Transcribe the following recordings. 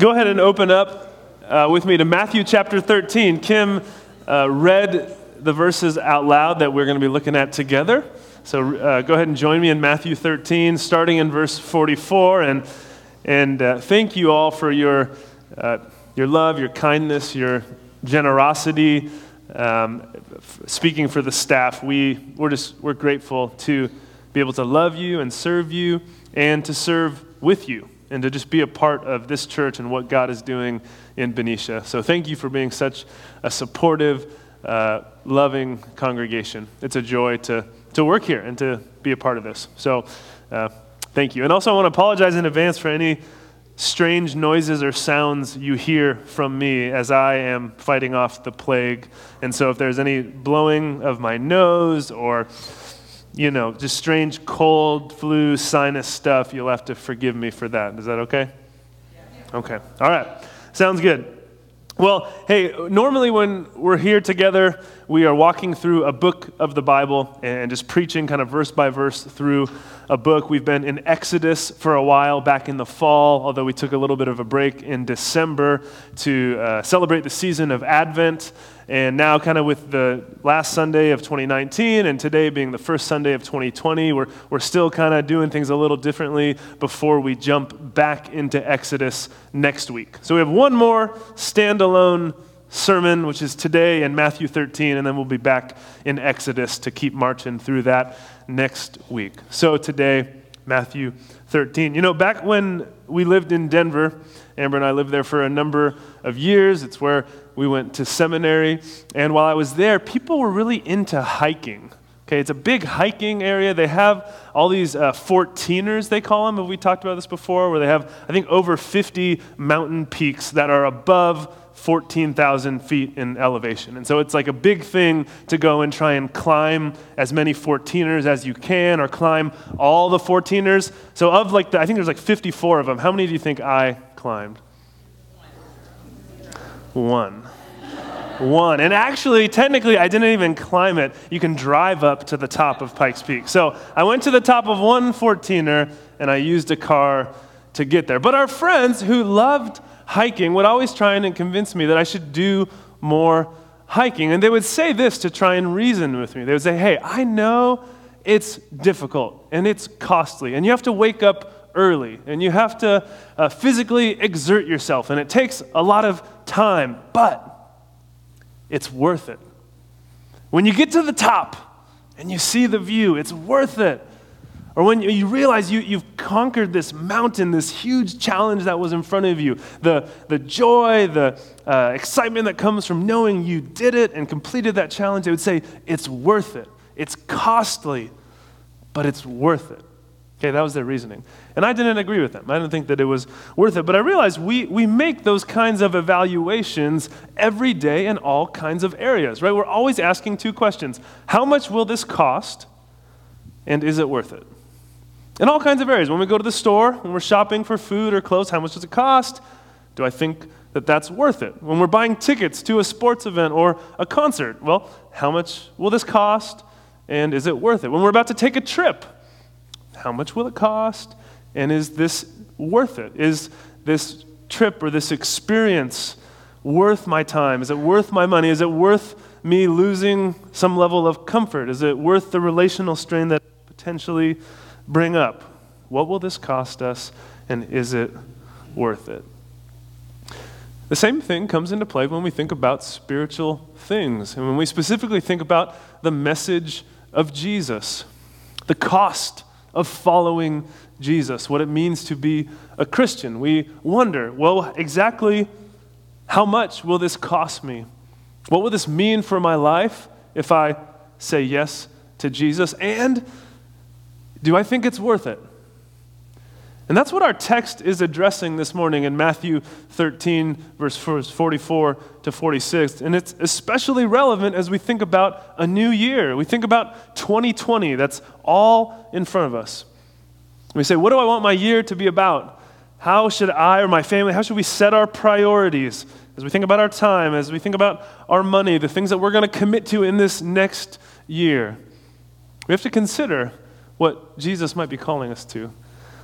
Go ahead and open up uh, with me to Matthew chapter 13. Kim uh, read the verses out loud that we're going to be looking at together. So uh, go ahead and join me in Matthew 13, starting in verse 44. And, and uh, thank you all for your, uh, your love, your kindness, your generosity. Um, speaking for the staff, we, we're just we're grateful to be able to love you and serve you and to serve with you and to just be a part of this church and what God is doing in Benicia. So thank you for being such a supportive, uh, loving congregation. It's a joy to, to work here and to be a part of this. So uh, thank you. And also, I want to apologize in advance for any strange noises or sounds you hear from me as I am fighting off the plague. And so if there's any blowing of my nose or you know, just strange cold, flu, sinus stuff, you'll have to forgive me for that. Is that okay? Okay. All right. Sounds good. Well, hey, normally when we're here together, we are walking through a book of the Bible and just preaching kind of verse by verse through a book. We've been in Exodus for a while back in the fall, although we took a little bit of a break in December to uh, celebrate the season of Advent. And now, kind of with the last Sunday of 2019 and today being the first Sunday of 2020, we're, we're still kind of doing things a little differently before we jump back into Exodus next week. So we have one more standalone sermon, which is today in Matthew 13, and then we'll be back in Exodus to keep marching through that next week. So today, Matthew 13. You know, back when we lived in Denver, Amber and I lived there for a number of years. It's where we went to seminary. And while I was there, people were really into hiking. Okay, it's a big hiking area. They have all these uh, 14ers, they call them. Have we talked about this before? Where they have, I think, over 50 mountain peaks that are above 14,000 feet in elevation. And so it's like a big thing to go and try and climb as many 14ers as you can or climb all the 14ers. So, of like, the, I think there's like 54 of them. How many do you think I climbed? One. One. And actually, technically, I didn't even climb it. You can drive up to the top of Pikes Peak. So I went to the top of one 14er and I used a car to get there. But our friends who loved hiking would always try and convince me that I should do more hiking. And they would say this to try and reason with me. They would say, Hey, I know it's difficult and it's costly, and you have to wake up early, and you have to uh, physically exert yourself, and it takes a lot of time, but it's worth it. When you get to the top and you see the view, it's worth it. Or when you realize you, you've conquered this mountain, this huge challenge that was in front of you, the, the joy, the uh, excitement that comes from knowing you did it and completed that challenge, I would say, it's worth it. It's costly, but it's worth it. Okay, that was their reasoning. And I didn't agree with them. I didn't think that it was worth it. But I realized we, we make those kinds of evaluations every day in all kinds of areas, right? We're always asking two questions How much will this cost? And is it worth it? In all kinds of areas. When we go to the store, when we're shopping for food or clothes, how much does it cost? Do I think that that's worth it? When we're buying tickets to a sports event or a concert, well, how much will this cost? And is it worth it? When we're about to take a trip, how much will it cost? And is this worth it? Is this trip or this experience worth my time? Is it worth my money? Is it worth me losing some level of comfort? Is it worth the relational strain that potentially bring up? What will this cost us? And is it worth it? The same thing comes into play when we think about spiritual things and when we specifically think about the message of Jesus, the cost of following Jesus, what it means to be a Christian. We wonder, well, exactly how much will this cost me? What will this mean for my life if I say yes to Jesus? And do I think it's worth it? And that's what our text is addressing this morning in Matthew 13, verse 44 to 46. And it's especially relevant as we think about a new year. We think about 2020, that's all in front of us. We say, What do I want my year to be about? How should I or my family, how should we set our priorities as we think about our time, as we think about our money, the things that we're going to commit to in this next year? We have to consider what Jesus might be calling us to.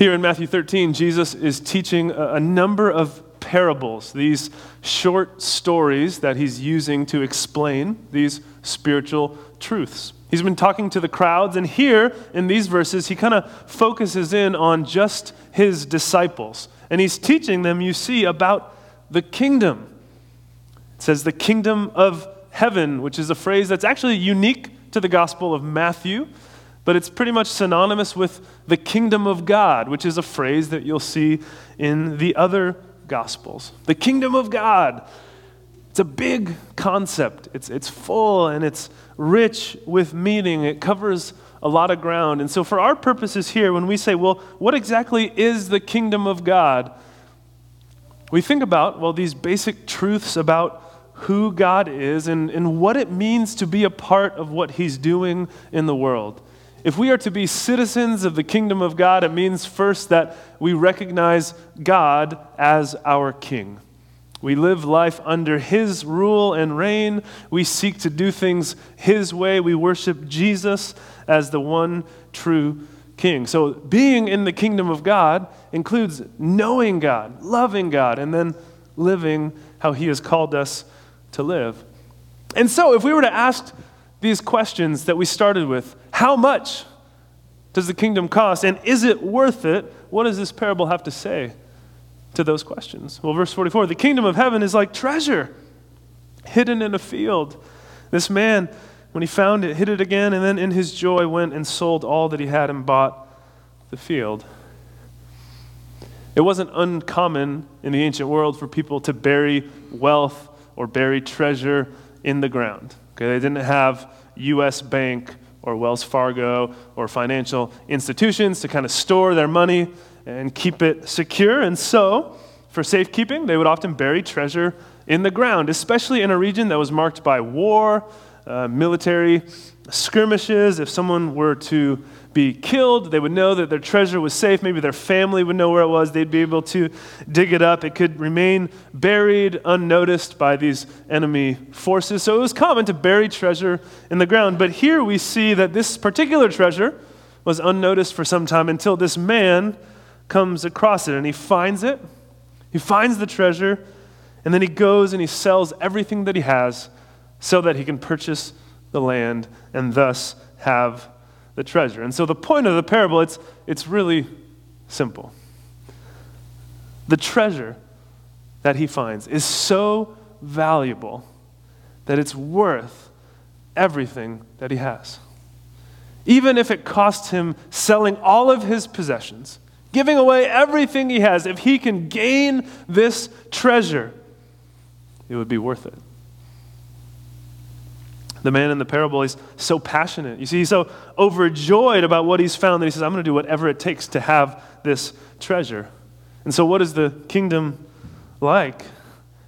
Here in Matthew 13, Jesus is teaching a, number of parables, these short stories that he's using to explain these spiritual truths. He's been talking to the crowds, and here in these verses, he kind of focuses in on just his disciples. And he's teaching them, you see, about the kingdom. It says the kingdom of heaven, which is a phrase that's actually unique to the Gospel of Matthew, but it's pretty much synonymous with the kingdom of God, which is a phrase that you'll see in the other Gospels. The kingdom of God. It's a big concept. It's, it's full and it's rich with meaning. It covers a lot of ground. And so, for our purposes here, when we say, well, what exactly is the kingdom of God? We think about, well, these basic truths about who God is and, and what it means to be a part of what He's doing in the world. If we are to be citizens of the kingdom of God, it means first that we recognize God as our king. We live life under His rule and reign. We seek to do things His way. We worship Jesus as the one true King. So, being in the kingdom of God includes knowing God, loving God, and then living how He has called us to live. And so, if we were to ask these questions that we started with how much does the kingdom cost, and is it worth it? What does this parable have to say? to those questions? Well, verse 44 the kingdom of heaven is like treasure hidden in a field. This man, when he found it, hid it again, and then in his joy went and sold all that he had and bought the field. It wasn't uncommon in the ancient world for people to bury wealth or bury treasure in the ground. Okay, they didn't have U.S. Bank or Wells Fargo or financial institutions to kind of store their money and keep it secure. And so, for safekeeping, they would often bury treasure in the ground, especially in a region that was marked by war, uh, military skirmishes. If someone were to be killed, they would know that their treasure was safe. Maybe their family would know where it was. They'd be able to dig it up. It could remain buried, unnoticed by these enemy forces. So it was common to bury treasure in the ground. But here we see that this particular treasure was unnoticed for some time until this man comes across it and he finds it. He finds the treasure, and then he goes and he sells everything that he has so that he can purchase the land and thus have the treasure. And so the point of the parable, it's, it's really simple. The treasure that he finds is so valuable that it's worth everything that he has. Even if it costs him selling all of his possessions, giving away everything he has, if he can gain this treasure, it would be worth it. The man in the parable, he's so passionate. You see, he's so overjoyed about what he's found that he says, I'm going to do whatever it takes to have this treasure. And so, what is the kingdom like?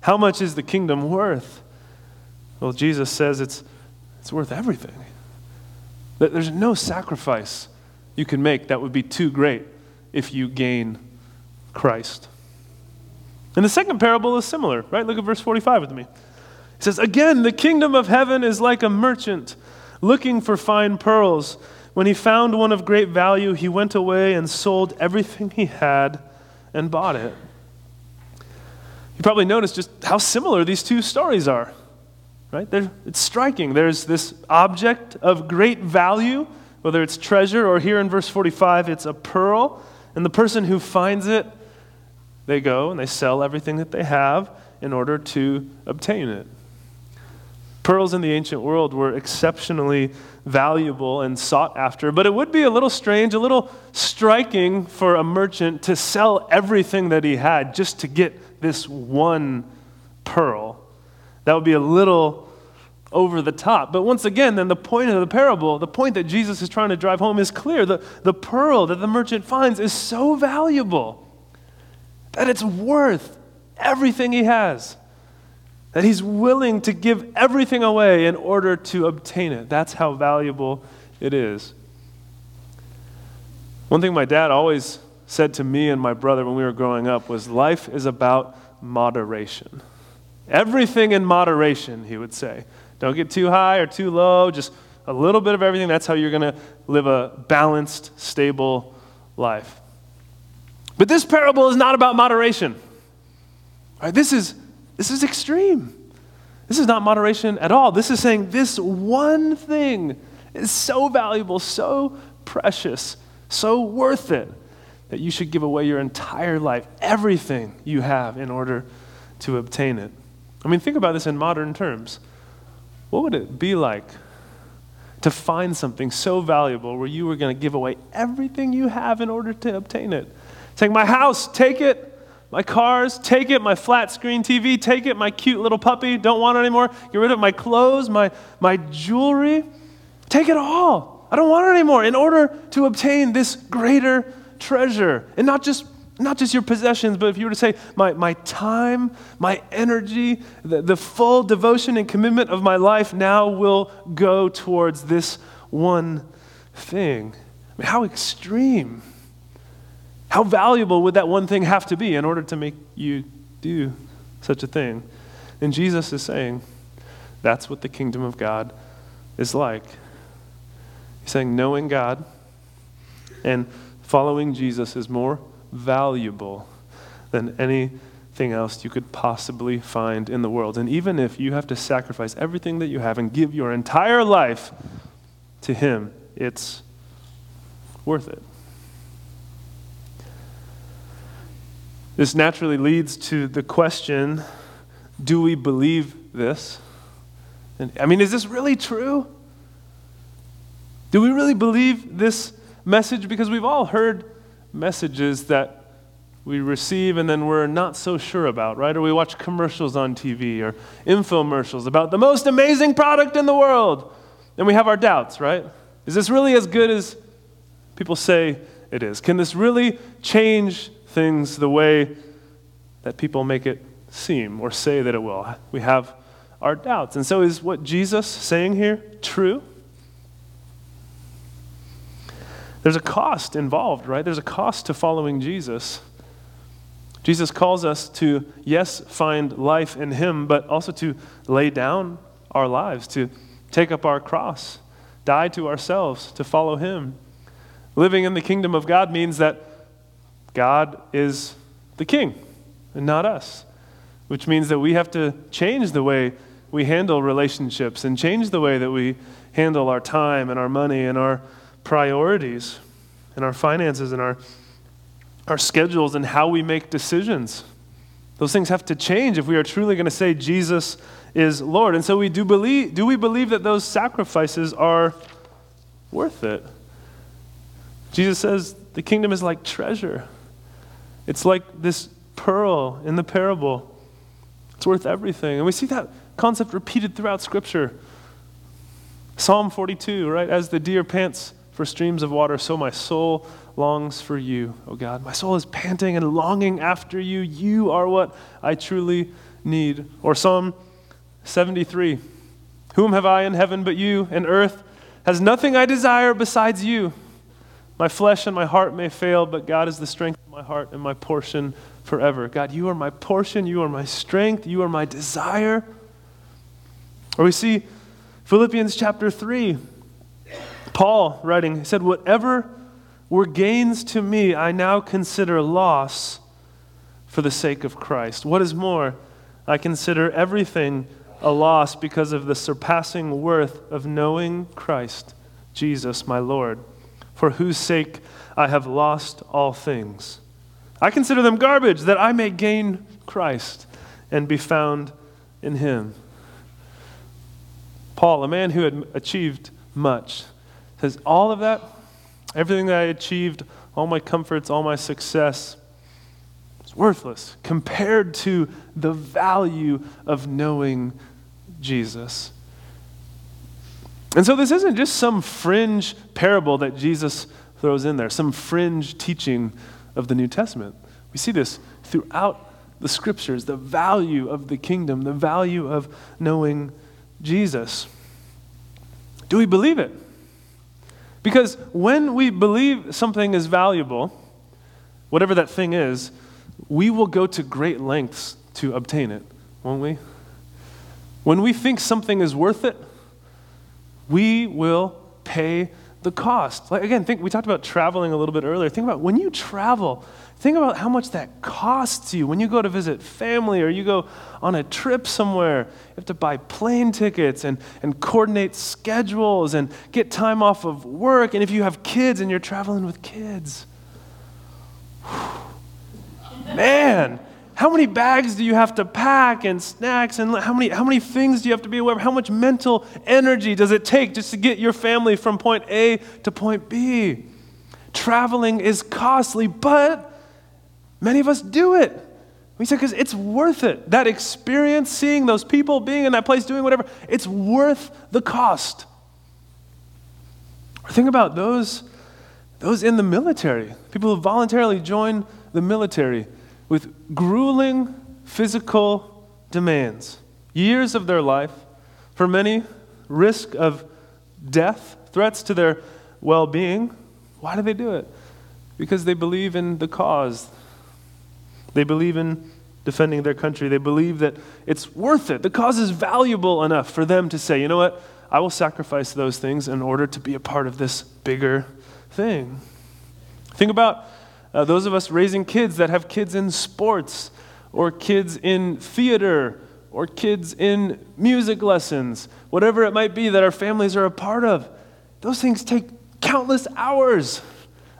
How much is the kingdom worth? Well, Jesus says it's, it's worth everything. That There's no sacrifice you can make that would be too great if you gain Christ. And the second parable is similar, right? Look at verse 45 with me. It says, Again, the kingdom of heaven is like a merchant looking for fine pearls. When he found one of great value, he went away and sold everything he had and bought it. You probably noticed just how similar these two stories are, right? They're, it's striking. There's this object of great value, whether it's treasure or here in verse 45, it's a pearl. And the person who finds it, they go and they sell everything that they have in order to obtain it. Pearls in the ancient world were exceptionally valuable and sought after, but it would be a little strange, a little striking for a merchant to sell everything that he had just to get this one pearl. That would be a little over the top. But once again, then the point of the parable, the point that Jesus is trying to drive home is clear. The, the pearl that the merchant finds is so valuable that it's worth everything he has. That he's willing to give everything away in order to obtain it. That's how valuable it is. One thing my dad always said to me and my brother when we were growing up was life is about moderation. Everything in moderation, he would say. Don't get too high or too low, just a little bit of everything. That's how you're going to live a balanced, stable life. But this parable is not about moderation. Right, this, is, this is extreme. This is not moderation at all. This is saying this one thing is so valuable, so precious, so worth it that you should give away your entire life, everything you have, in order to obtain it. I mean, think about this in modern terms. What would it be like to find something so valuable where you were going to give away everything you have in order to obtain it? Saying, My house, take it. My cars, take it. My flat screen TV, take it. My cute little puppy, don't want it anymore. Get rid of my clothes, my, my jewelry. Take it all. I don't want it anymore in order to obtain this greater treasure. And not just not just your possessions, but if you were to say, my, my time, my energy, the, the full devotion and commitment of my life now will go towards this one thing. I mean, how extreme. How valuable would that one thing have to be in order to make you do such a thing? And Jesus is saying, that's what the kingdom of God is like. He's saying, knowing God and following Jesus is more valuable than anything else you could possibly find in the world. And even if you have to sacrifice everything that you have and give your entire life to Him, it's worth it. This naturally leads to the question do we believe this? And, I mean, is this really true? Do we really believe this message? Because we've all heard messages that we receive and then we're not so sure about, right? Or we watch commercials on TV or infomercials about the most amazing product in the world. And we have our doubts, right? Is this really as good as people say it is? Can this really change things the way that people make it seem or say that it will? We have our doubts. And so, is what Jesus saying here true? There's a cost involved, right? There's a cost to following Jesus. Jesus calls us to, yes, find life in Him, but also to lay down our lives, to take up our cross, die to ourselves, to follow Him. Living in the kingdom of God means that God is the king and not us, which means that we have to change the way we handle relationships and change the way that we handle our time and our money and our priorities and our finances and our, our schedules and how we make decisions. Those things have to change if we are truly going to say Jesus is Lord. And so we do believe do we believe that those sacrifices are worth it? Jesus says the kingdom is like treasure. It's like this pearl in the parable. It's worth everything. And we see that concept repeated throughout scripture. Psalm 42, right? As the deer pants for streams of water, so my soul longs for you, O God. My soul is panting and longing after you. You are what I truly need. Or Psalm 73 Whom have I in heaven but you, and earth has nothing I desire besides you. My flesh and my heart may fail, but God is the strength of my heart and my portion forever. God, you are my portion, you are my strength, you are my desire. Or we see Philippians chapter 3 Paul writing, he said, Whatever were gains to me, I now consider loss for the sake of Christ. What is more, I consider everything a loss because of the surpassing worth of knowing Christ, Jesus, my Lord, for whose sake I have lost all things. I consider them garbage that I may gain Christ and be found in him. Paul, a man who had achieved much, says, All of that, everything that I achieved, all my comforts, all my success, is worthless compared to the value of knowing Jesus. And so this isn't just some fringe parable that Jesus throws in there, some fringe teaching of the New Testament. We see this throughout the scriptures, the value of the kingdom, the value of knowing Jesus. Do we believe it? Because when we believe something is valuable, whatever that thing is, we will go to great lengths to obtain it, won't we? When we think something is worth it, we will pay the cost. Like again, think we talked about traveling a little bit earlier. Think about when you travel, think about how much that costs you when you go to visit family or you go on a trip somewhere. You have to buy plane tickets and, and coordinate schedules and get time off of work. And if you have kids and you're traveling with kids, man, how many bags do you have to pack and snacks and how many, how many things do you have to be aware of? How much mental energy does it take just to get your family from point A to point B? Traveling is costly, but many of us do it. We say, because it's worth it. That experience, seeing those people, being in that place, doing whatever, it's worth the cost. Think about those, those in the military, people who voluntarily join the military with grueling physical demands, years of their life, for many, risk of death, threats to their well being. Why do they do it? Because they believe in the cause. They believe in defending their country. They believe that it's worth it. The cause is valuable enough for them to say, you know what? I will sacrifice those things in order to be a part of this bigger thing. Think about uh, those of us raising kids that have kids in sports, or kids in theater, or kids in music lessons, whatever it might be that our families are a part of, those things take countless hours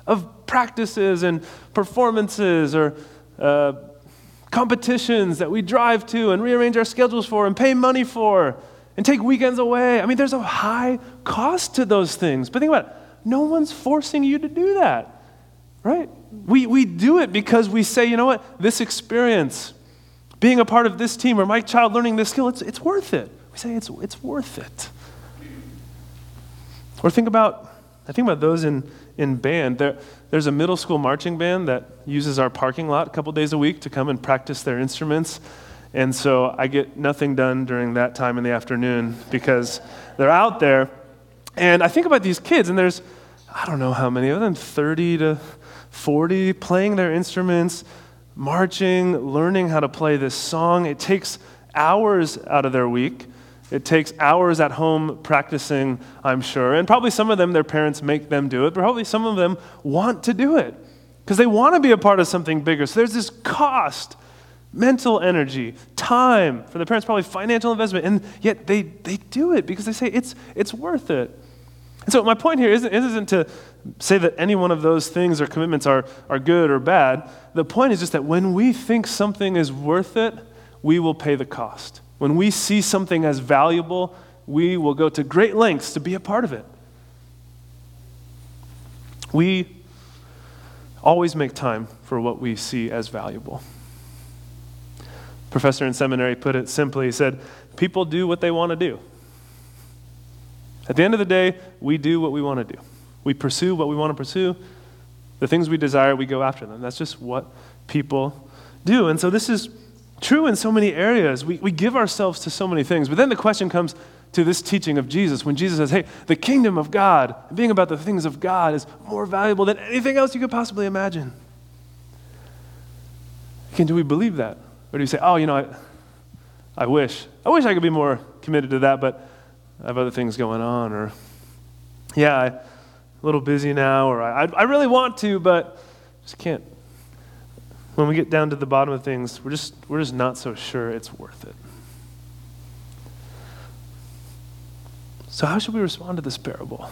of practices and performances or uh, competitions that we drive to and rearrange our schedules for and pay money for and take weekends away. I mean, there's a high cost to those things. But think about it no one's forcing you to do that, right? We, we do it because we say, you know what, this experience, being a part of this team or my child learning this skill, it's, it's worth it. We say it's, it's worth it. Or think about, I think about those in, in band. There, there's a middle school marching band that uses our parking lot a couple days a week to come and practice their instruments. And so I get nothing done during that time in the afternoon because they're out there. And I think about these kids, and there's, I don't know how many of them, 30 to 40 playing their instruments, marching, learning how to play this song. It takes hours out of their week. It takes hours at home practicing, I'm sure. And probably some of them, their parents make them do it, but probably some of them want to do it because they want to be a part of something bigger. So there's this cost mental energy, time for the parents, probably financial investment, and yet they, they do it because they say it's, it's worth it. And so my point here isn't, isn't to say that any one of those things or commitments are, are good or bad. The point is just that when we think something is worth it, we will pay the cost. When we see something as valuable, we will go to great lengths to be a part of it. We always make time for what we see as valuable. Professor in seminary put it simply. He said, People do what they want to do. At the end of the day, we do what we want to do. We pursue what we want to pursue. The things we desire, we go after them. That's just what people do. And so this is true in so many areas. We, we give ourselves to so many things. But then the question comes to this teaching of Jesus when Jesus says, hey, the kingdom of God, being about the things of God, is more valuable than anything else you could possibly imagine. Again, do we believe that? Or do we say, oh, you know, I, I wish. I wish I could be more committed to that, but I have other things going on. Or, yeah, I'm a little busy now, or I, I really want to, but just can't. When we get down to the bottom of things, we're just, we're just not so sure it's worth it. So, how should we respond to this parable?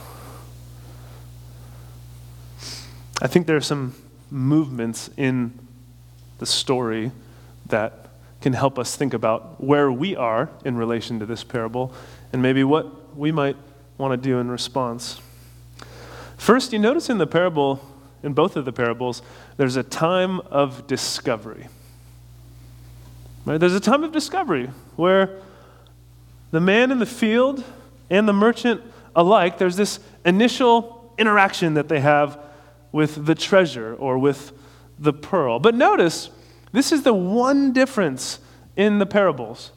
I think there are some movements in the story that can help us think about where we are in relation to this parable and maybe what we might want to do in response. First, you notice in the parable, in both of the parables, there's a time of discovery. Right? There's a time of discovery where the man in the field and the merchant alike, there's this initial interaction that they have with the treasure or with the pearl. But notice, This is the one difference in the parables.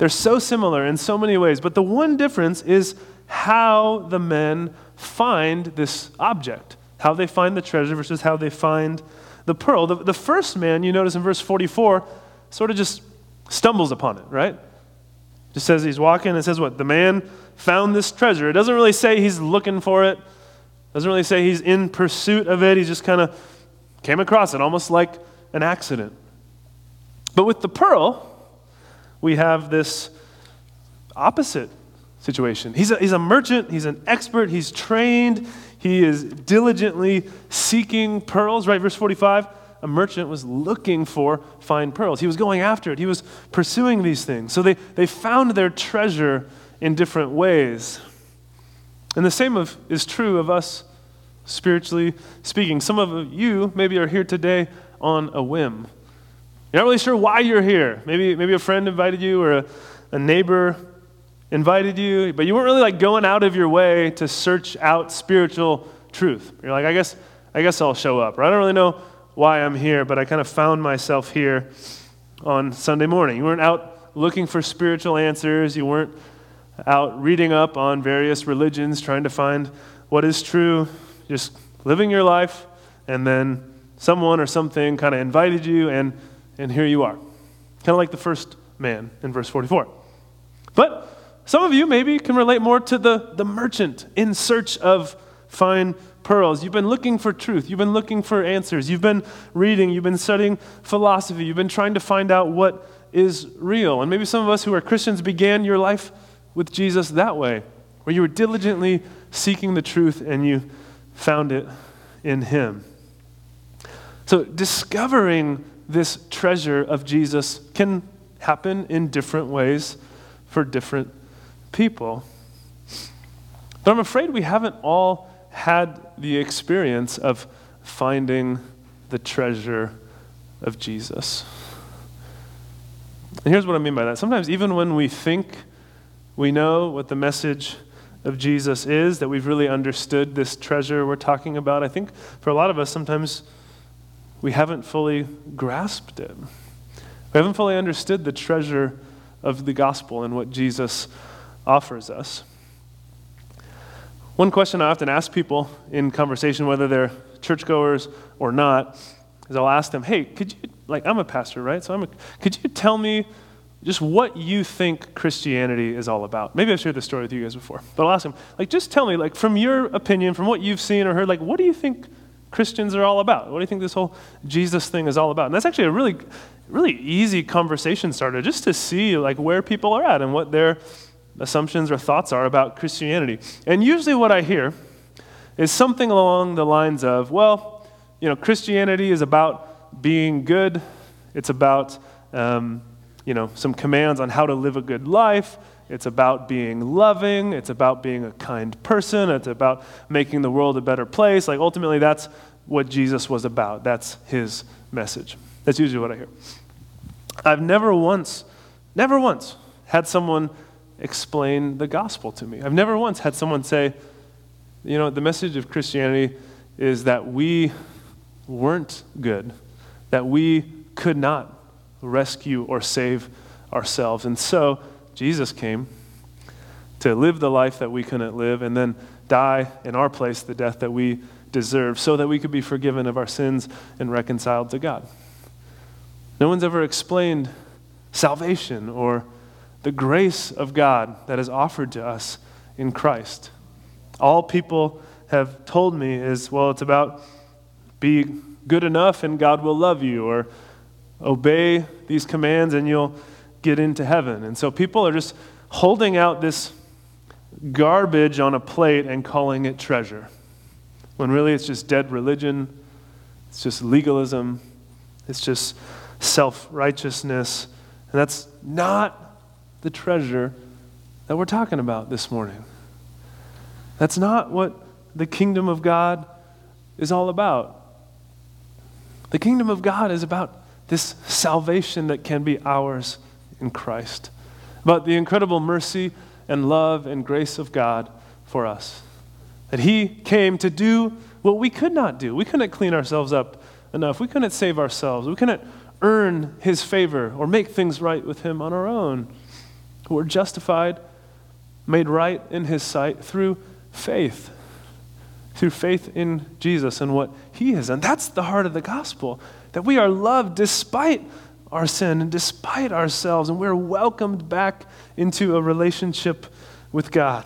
They're so similar in so many ways, but the one difference is how the men find this object, how they find the treasure versus how they find the pearl. The, the first man, you notice in verse 44, sort of just stumbles upon it, right? Just says he's walking and says what? The man found this treasure. It doesn't really say he's looking for it. It doesn't really say he's in pursuit of it. He just kind of came across it, almost like an accident. But with the pearl, we have this opposite situation. He's a, he's a merchant, he's an expert, he's trained, he is diligently seeking pearls, right? Verse 45 a merchant was looking for fine pearls. He was going after it, he was pursuing these things. So they, they found their treasure in different ways. And the same of, is true of us spiritually speaking. Some of you maybe are here today on a whim. You're not really sure why you're here. Maybe, maybe a friend invited you or a, a neighbor invited you, but you weren't really like going out of your way to search out spiritual truth. You're like, I guess, I guess I'll show up. Or I don't really know why I'm here, but I kind of found myself here on Sunday morning. You weren't out looking for spiritual answers. You weren't out reading up on various religions, trying to find what is true, just living your life, and then someone or something kind of invited you, and, and here you are. Kind of like the first man in verse 44. But some of you maybe can relate more to the, the merchant in search of fine pearls. You've been looking for truth. You've been looking for answers. You've been reading. You've been studying philosophy. You've been trying to find out what is real. And maybe some of us who are Christians began your life with Jesus that way, where you were diligently seeking the truth and you found it in Him. So, discovering this treasure of Jesus can happen in different ways for different people. But I'm afraid we haven't all had the experience of finding the treasure of Jesus. And here's what I mean by that. Sometimes, even when we think we know what the message of Jesus is, that we've really understood this treasure we're talking about, I think for a lot of us, sometimes we haven't fully grasped it. We haven't fully understood the treasure of the gospel and what Jesus offers us. One question I often ask people in conversation, whether they're churchgoers or not, is I'll ask them, hey, could you, like, I'm a pastor, right? So I'm a, could you tell me just what you think Christianity is all about? Maybe I've shared this story with you guys before, but I'll ask them, like, just tell me, like, from your opinion, from what you've seen or heard, like, what do you think Christians are all about? What do you think this whole Jesus thing is all about? And that's actually a really, really easy conversation starter just to see, like, where people are at and what their assumptions or thoughts are about Christianity. And usually what I hear is something along the lines of, well, you know, Christianity is about being good, it's about, um, you know, some commands on how to live a good life. It's about being loving. It's about being a kind person. It's about making the world a better place. Like, ultimately, that's what Jesus was about. That's his message. That's usually what I hear. I've never once, never once had someone explain the gospel to me. I've never once had someone say, you know, the message of Christianity is that we weren't good, that we could not rescue or save ourselves. And so Jesus came to live the life that we couldn't live and then die in our place the death that we deserve so that we could be forgiven of our sins and reconciled to God. No one's ever explained salvation or the grace of God that is offered to us in Christ. All people have told me is, well, it's about be good enough and God will love you, or obey these commands and you'll get into heaven. And so people are just holding out this garbage on a plate and calling it treasure, when really it's just dead religion, it's just legalism, it's just self righteousness. And that's not the treasure that we're talking about this morning. That's not what the kingdom of God is all about. The kingdom of God is about this salvation that can be ours in Christ, about the incredible mercy and love and grace of God for us. That He came to do what we could not do. We couldn't clean ourselves up enough. We couldn't save ourselves. We couldn't earn his favor or make things right with him on our own. We're justified, made right in his sight through faith. Through faith in Jesus and what he has done. That's the heart of the gospel. That we are loved despite our sin and despite ourselves, and we're welcomed back into a relationship with God.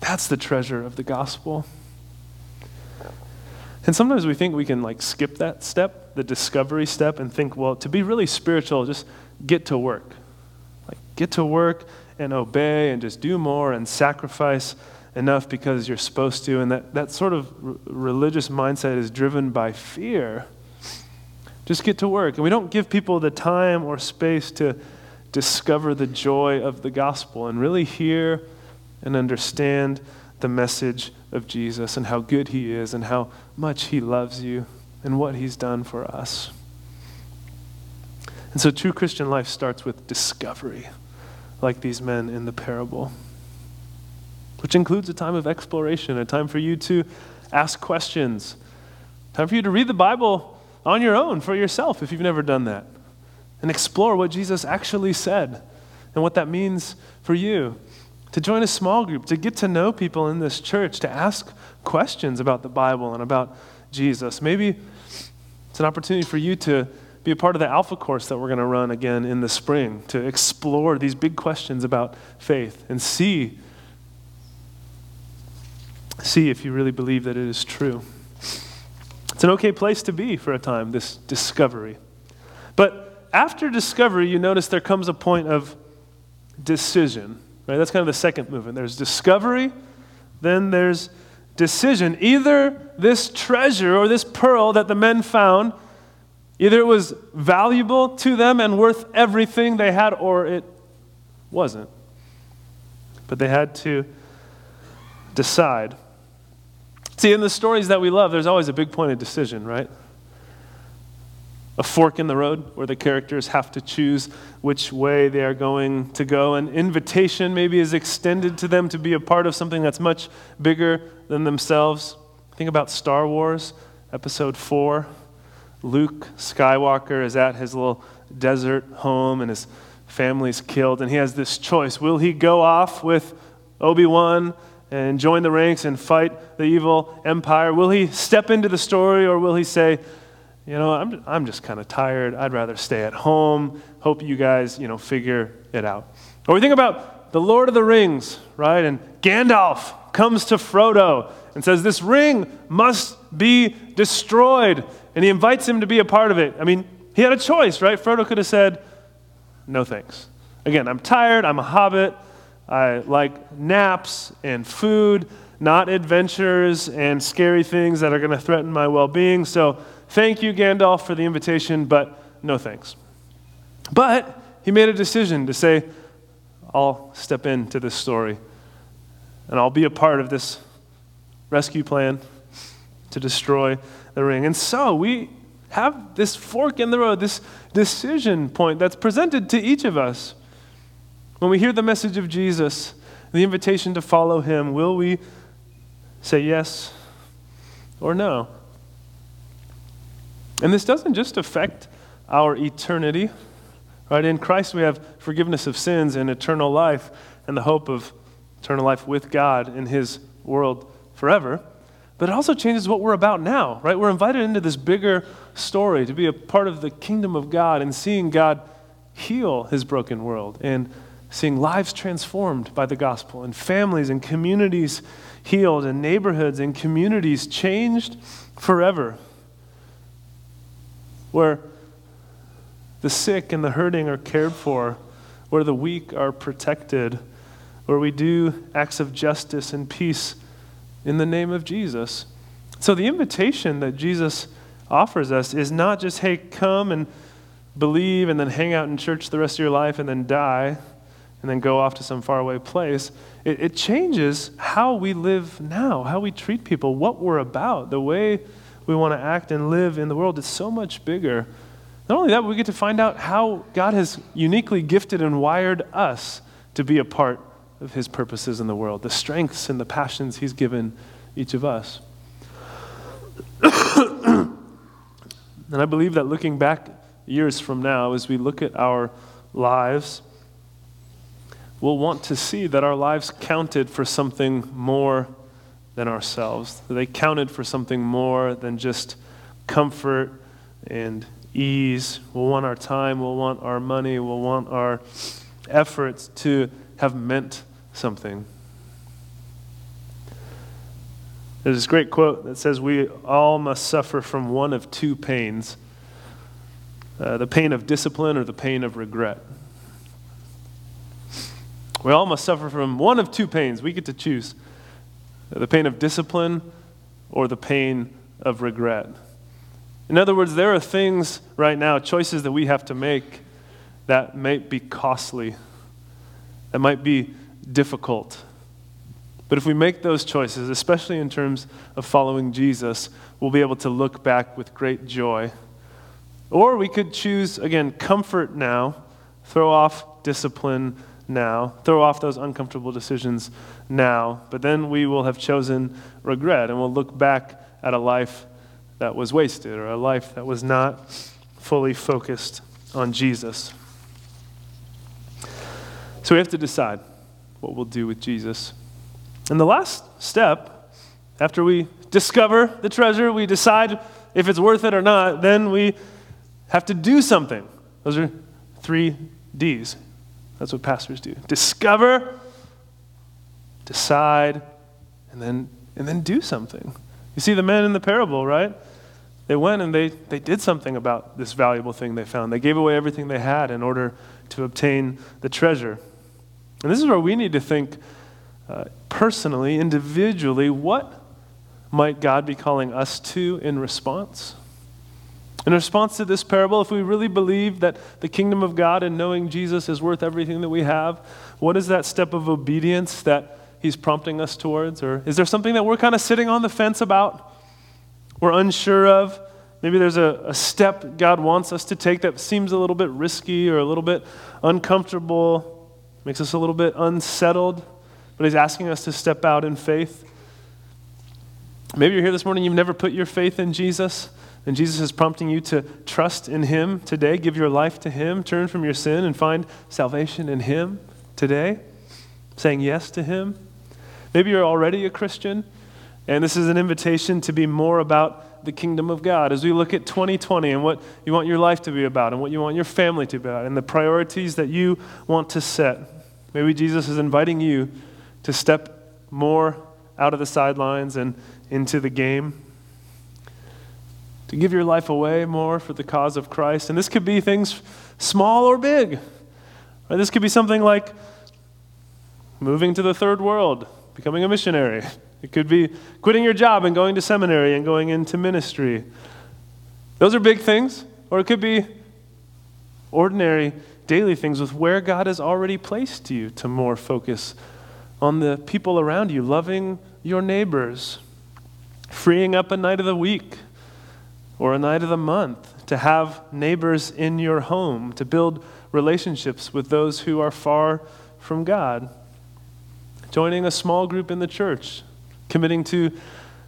That's the treasure of the gospel. And sometimes we think we can like skip that step, the discovery step, and think, well, to be really spiritual, just get to work. Like, get to work and obey and just do more and sacrifice enough because you're supposed to. And that, that sort of r- religious mindset is driven by fear. Just get to work. And we don't give people the time or space to discover the joy of the gospel and really hear and understand the message of Jesus and how good he is and how much he loves you and what he's done for us. And so, true Christian life starts with discovery, like these men in the parable, which includes a time of exploration, a time for you to ask questions, time for you to read the Bible on your own for yourself if you've never done that, and explore what Jesus actually said and what that means for you to join a small group, to get to know people in this church, to ask questions about the Bible and about Jesus. Maybe it's an opportunity for you to be a part of the Alpha course that we're going to run again in the spring, to explore these big questions about faith and see see if you really believe that it is true. It's an okay place to be for a time, this discovery. But after discovery, you notice there comes a point of decision. Right? That's kind of the second movement. There's discovery, then there's decision. Either this treasure or this pearl that the men found, either it was valuable to them and worth everything they had, or it wasn't. But they had to decide. See, in the stories that we love, there's always a big point of decision, right? a fork in the road where the characters have to choose which way they are going to go. An invitation maybe is extended to them to be a part of something that's much bigger than themselves. Think about Star Wars, Episode 4. Luke Skywalker is at his little desert home and his family's killed, and he has this choice. Will he go off with Obi Wan and join the ranks and fight the evil empire? Will he step into the story, or will he say, you know, I'm, I'm just kind of tired. I'd rather stay at home. Hope you guys, you know, figure it out. Or we think about the Lord of the Rings, right? And Gandalf comes to Frodo and says, This ring must be destroyed. And he invites him to be a part of it. I mean, he had a choice, right? Frodo could have said, No thanks. Again, I'm tired. I'm a hobbit. I like naps and food, not adventures and scary things that are going to threaten my well being. So, Thank you, Gandalf, for the invitation, but no thanks. But he made a decision to say, I'll step into this story and I'll be a part of this rescue plan to destroy the ring. And so we have this fork in the road, this decision point that's presented to each of us. When we hear the message of Jesus, the invitation to follow him, will we say yes or no? And this doesn't just affect our eternity. Right? In Christ, we have forgiveness of sins and eternal life and the hope of eternal life with God in His world forever. But it also changes what we're about now, right? We're invited into this bigger story to be a part of the kingdom of God and seeing God heal His broken world and seeing lives transformed by the gospel and families and communities healed and neighborhoods and communities changed forever where the sick and the hurting are cared for, where the weak are protected, where we do acts of justice and peace in the name of Jesus. So the invitation that Jesus offers us is not just, hey, come and believe and then hang out in church the rest of your life and then die and then go off to some faraway place. It, it changes how we live now, how we treat people, what we're about, the way we want to act and live in the world is so much bigger. Not only that, we get to find out how God has uniquely gifted and wired us to be a part of His purposes in the world, the strengths and the passions He's given each of us. And I believe that looking back years from now, as we look at our lives, we'll want to see that our lives counted for something more than ourselves. They counted for something more than just comfort and ease. We'll want our time, we'll want our money, we'll want our efforts to have meant something. There's this great quote that says, We all must suffer from one of two pains uh, the pain of discipline or the pain of regret. We all must suffer from one of two pains. We get to choose the pain of discipline or the pain of regret. In other words, there are things right now, choices that we have to make that might be costly, that might be difficult. But if we make those choices, especially in terms of following Jesus, we'll be able to look back with great joy. Or we could choose, again, comfort now, throw off discipline now, throw off those uncomfortable decisions now, but then we will have chosen regret and we'll look back at a life that was wasted or a life that was not fully focused on Jesus. So we have to decide what we'll do with Jesus. And the last step, after we discover the treasure, we decide if it's worth it or not, then we have to do something. Those are three D's. That's what pastors do. Discover, decide, and then, and then do something. You see the men in the parable, right? They went and they, they did something about this valuable thing they found. They gave away everything they had in order to obtain the treasure. And this is where we need to think uh, personally, individually, what might God be calling us to in response? In response to this parable, if we really believe that the kingdom of God and knowing Jesus is worth everything that we have, what is that step of obedience that He's prompting us towards? Or is there something that we're kind of sitting on the fence about? We're unsure of? Maybe there's a, a step God wants us to take that seems a little bit risky or a little bit uncomfortable, makes us a little bit unsettled, but He's asking us to step out in faith. Maybe you're here this morning, you've never put your faith in Jesus. And Jesus is prompting you to trust in Him today, give your life to Him, turn from your sin and find salvation in Him today, saying yes to Him. Maybe you're already a Christian, and this is an invitation to be more about the kingdom of God. As we look at 2020 and what you want your life to be about, and what you want your family to be about, and the priorities that you want to set, maybe Jesus is inviting you to step more out of the sidelines and into the game to give your life away more for the cause of Christ. And this could be things small or big. This could be something like moving to the third world, becoming a missionary. It could be quitting your job and going to seminary and going into ministry. Those are big things. Or it could be ordinary, daily things with where God has already placed you to more focus on the people around you, loving your neighbors, freeing up a night of the week or a night of the month, to have neighbors in your home, to build relationships with those who are far from God, joining a small group in the church, committing to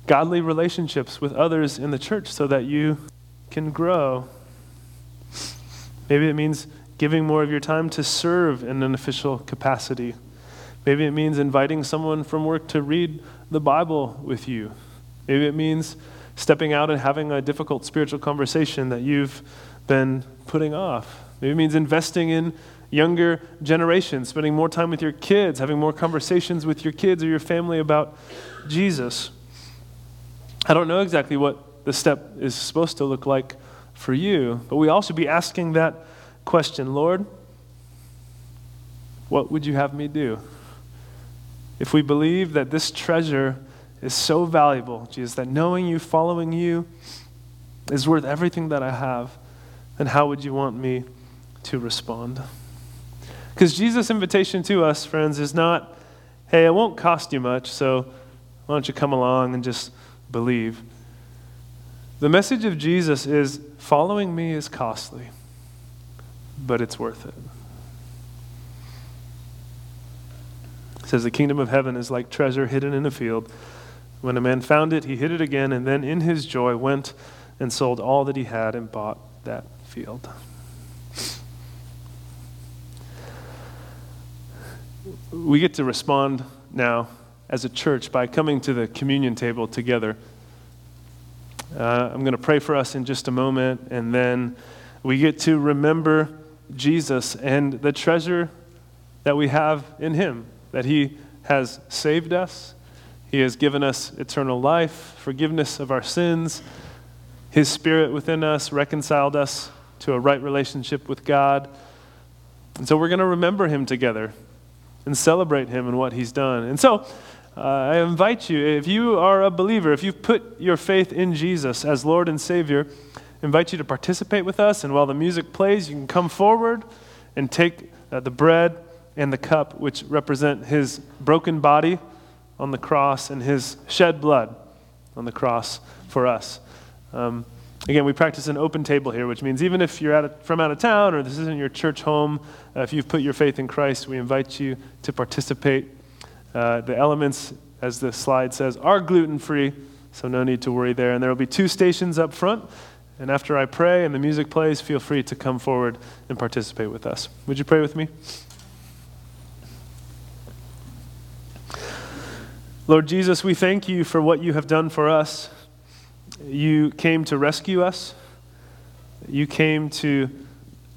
godly relationships with others in the church so that you can grow. Maybe it means giving more of your time to serve in an official capacity. Maybe it means inviting someone from work to read the Bible with you. Maybe it means stepping out and having a difficult spiritual conversation that you've been putting off. Maybe it means investing in younger generations, spending more time with your kids, having more conversations with your kids or your family about Jesus. I don't know exactly what the step is supposed to look like for you, but we also be asking that question Lord, what would you have me do? If we believe that this treasure is so valuable, Jesus, that knowing you, following you, is worth everything that I have, then how would you want me to respond? Because Jesus' invitation to us, friends, is not, hey, it won't cost you much, so why don't you come along and just believe? The message of Jesus is following me is costly, but it's worth it. It says the kingdom of heaven is like treasure hidden in a field when a man found it, he hid it again, and then in his joy went and sold all that he had and bought that field. We get to respond now as a church by coming to the communion table together. Uh, I'm going to pray for us in just a moment, and then we get to remember Jesus and the treasure that we have in Him, that He has saved us, He has given us eternal life, forgiveness of our sins, His Spirit within us reconciled us to a right relationship with God. And so we're going to remember Him together and celebrate Him and what He's done. And so, uh, I invite you, if you are a believer, if you've put your faith in Jesus as Lord and Savior, I invite you to participate with us. And while the music plays, you can come forward and take uh, the bread and the cup, which represent his broken body on the cross and his shed blood on the cross for us. Um, again, we practice an open table here, which means even if you're out of, from out of town or this isn't your church home, uh, if you've put your faith in Christ, we invite you to participate. Uh, the elements, as the slide says, are gluten free, so no need to worry there. And there will be two stations up front. And after I pray and the music plays, feel free to come forward and participate with us. Would you pray with me? Lord Jesus, we thank you for what you have done for us. You came to rescue us, you came to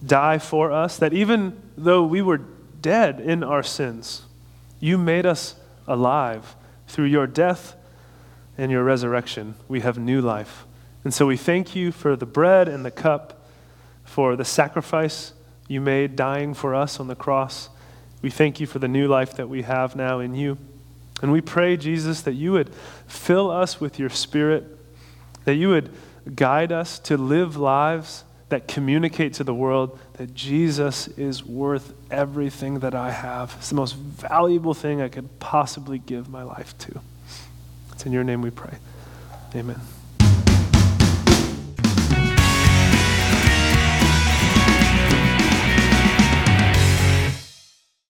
die for us, that even though we were dead in our sins, you made us alive. Through your death and your resurrection, we have new life. And so we thank you for the bread and the cup, for the sacrifice you made dying for us on the cross. We thank you for the new life that we have now in you. And we pray, Jesus, that you would fill us with your spirit, that you would guide us to live lives that communicate to the world that Jesus is worth everything that I have. It's the most valuable thing I could possibly give my life to. It's in your name we pray. Amen.